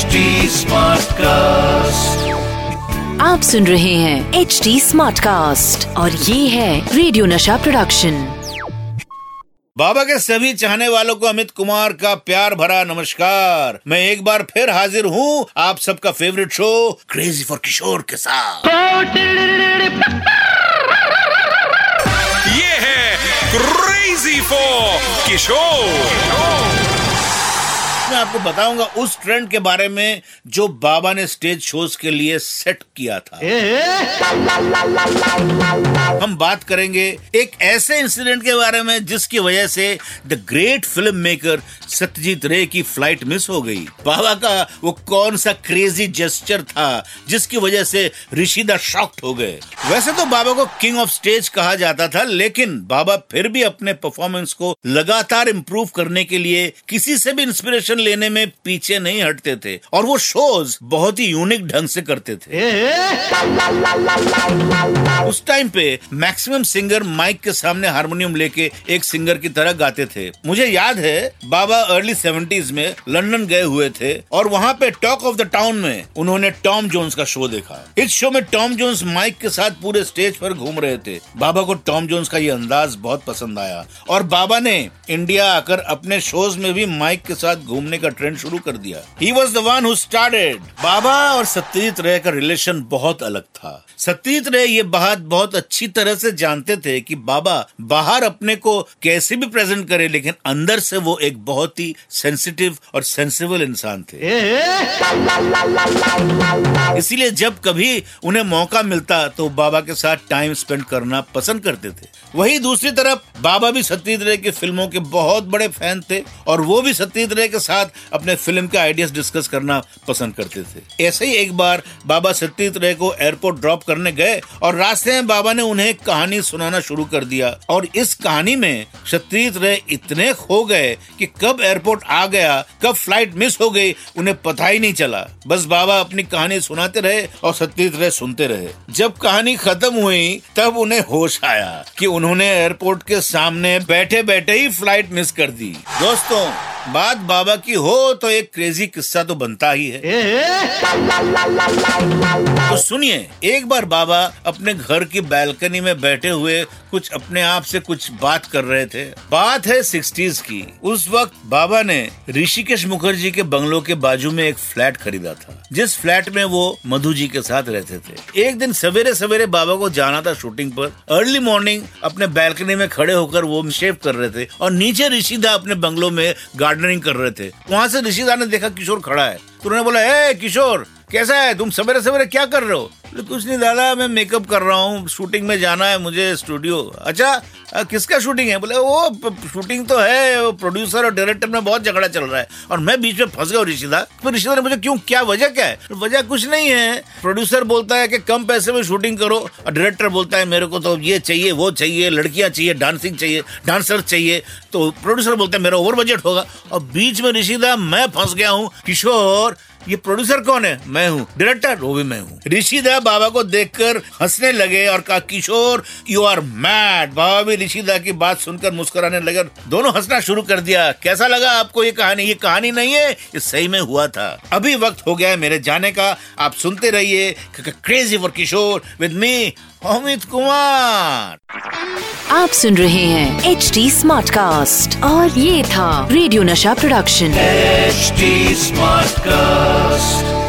HD cast आप सुन रहे हैं एच डी स्मार्ट कास्ट और ये है रेडियो नशा प्रोडक्शन बाबा के सभी चाहने वालों को अमित कुमार का प्यार भरा नमस्कार। मैं एक बार फिर हाजिर हूँ आप सबका favourite show crazy for Kishore के साथ। ये है क्रेजी फॉर किशोर मैं आपको बताऊँगा उस ट्रेंड के बारे में जो बाबा ने स्टेज शोज़ के लिए सेट किया था। हम बात करेंगे एक ऐसे इंसिडेंट के बारे में जिसकी वजह से the great film maker Satyajit Ray की फ़्लाइट मिस हो गई। बाबा का वो कौन सा क्रेजी जेस्चर था जिसकी वजह से ऋषिदा शॉक्ड हो गए। वैसे तो बाबा को किंग ऑफ़ स्टेज कहा जाता था लेकिन बाबा फिर भी अपने परफॉर्मेंस को लगातार इम्प्रूव करने के लिए किसी से भी इंस्पिरेशन लेने में पीछे नहीं हटते थे और वो शोज़ बहुत ही यूनिक ढंग से करते थे। उस टाइम पे मैक्सिमम सिंगर माइक के सामने हारमोनियम लेके एक सिंगर की तरह गाते थे। मुझे याद है, बाबा अर्ली सेवेंटीज में लंदन गए हुए थे और वहाँ पे टॉक ऑफ़ द टाउन में उन्होंने टॉम जोन्स का शो देखा। इस शो में टॉम जोन्स माइक के साथ पूरे स्टेज पर घूम रहे थे। बाबा को टॉम जोन्स का ये अंदाज बहुत पसंद आया और बाबा ने इंडिया आकर अपने शोज़ में भी माइक के साथ घूमने का ट्रेंड शुरू कर दिया। He was the one who started बाबा और सत्यजीत रे का रिलेशन बहुत अलग था। सत्यजीत रे ये बात बहुत अच्छी तरह से जानते थे कि बाबा बाहर अपने को कैसे भी प्रेजेंट करे लेकिन अंदर से वो एक बहुत ही सेंसिटिव और सेंसिबल इंसान थे। इसीलिए जब कभी उन्हें मौका मिलता तो बाबा के साथ टाइम स्पेंड करना पसंद करते थे। वही दूसरी तरफ़ बाबा भी सत्यजीत रे की फ़िल्मों के बहुत बड़े फ़ैन थे और वो भी सत्यजीत रे के साथ अपने फ़िल्म के आइडियाज़ डिस्कस करना पसंद करते थे। ऐसे ही एक बार बाबा सत्यजीत रे को एयरपोर्ट ड्रॉप करने गए और रास्ते में बाबा ने उन्हें एक कहानी सुनाना शुरू कर दिया। और इस कहानी में सत्यजीत रे इतने खो गए कि कब एयरपोर्ट आ गया, कब फ़्लाइट मिस हो गई, उन्हें पता ही नहीं चला। बस बाबा अपनी कहानी सुनाते रहे और सत्यजीत रे सुनते रहे। जब कहानी खत्म हुई, तब उन्हें होश आया कि उन्होंने एयरपोर्ट के सामने बैठे बैठे ही फ़्लाइट मिस कर दी। दोस्तों बात बाबा की हो तो एक क्रेजी किस्सा तो बनता ही है। तो सुनिए एक बार बाबा अपने घर की बैल्कनी में बैठे हुए कुछ अपने आप से कुछ बात कर रहे थे। बात है सिक्सटीज की। उस वक्त बाबा ने ऋषिकेश मुखर्जी के बंगलों के बाजू में एक फ्लैट खरीदा था जिस फ्लैट में वो मधु जी के साथ रहते थे। एक दिन सवेरे सवेरे बाबा को जाना था शूटिंग पर। अर्ली मॉर्निंग अपने बैल्कनी में खड़े होकर वो शेव कर रहे थे और नीचे ऋषिदा अपने बंगलों में गार्डनिंग कर रहे थे। वहाँ से ऋषिदा ने देखा किशोर खड़ा है। तो उन्होंने बोला, ए, किशोर, कैसा है? तुम सवेरे सवेरे क्या कर रहे हो? कुछ नहीं दादा, मैं मेकअप कर रहा हूँ। शूटिंग में जाना है मुझे स्टूडियो अच्छा किसका शूटिंग है? बोले वो शूटिंग तो है, वो प्रोड्यूसर और डायरेक्टर में बहुत झगड़ा चल रहा है। और मैं बीच में फंस गया हूँ ऋषिदा। फिर ऋषिदा ने मुझे, क्यों, क्या वजह क्या है? वजह कुछ नहीं है। प्रोड्यूसर बोलता है कि कम पैसे में शूटिंग करो, और डायरेक्टर बोलता है, मेरे को तो ये चाहिए, वो चाहिए, लड़कियाँ चाहिए डांसिंग चाहिए डांसर चाहिए। तो प्रोड्यूसर बोलता है, मेरा ओवर बजट होगा। और बीच में ऋषिदा, मैं फंस गया हूँ। किशोर ये प्रोड्यूसर कौन है? मैं हूँ। डायरेक्टर वो भी मैं हूँ। ऋषिदा बाबा को देखकर हंसने लगे और कहा, किशोर यू आर मैड बाबा भी ऋषिदा की बात सुनकर मुस्कुराने लगे दोनों हंसना शुरू कर दिया। कैसा लगा आपको ये कहानी? ये कहानी नहीं है, ये सही में हुआ था। अभी वक्त हो गया है मेरे जाने का। आप सुनते रहिए crazy for Kishore with me Amit Kumar आप सुन रहे हैं एच डी स्मार्ट कास्ट और ये था रेडियो नशा प्रोडक्शन एच स्मार्ट Smartcast.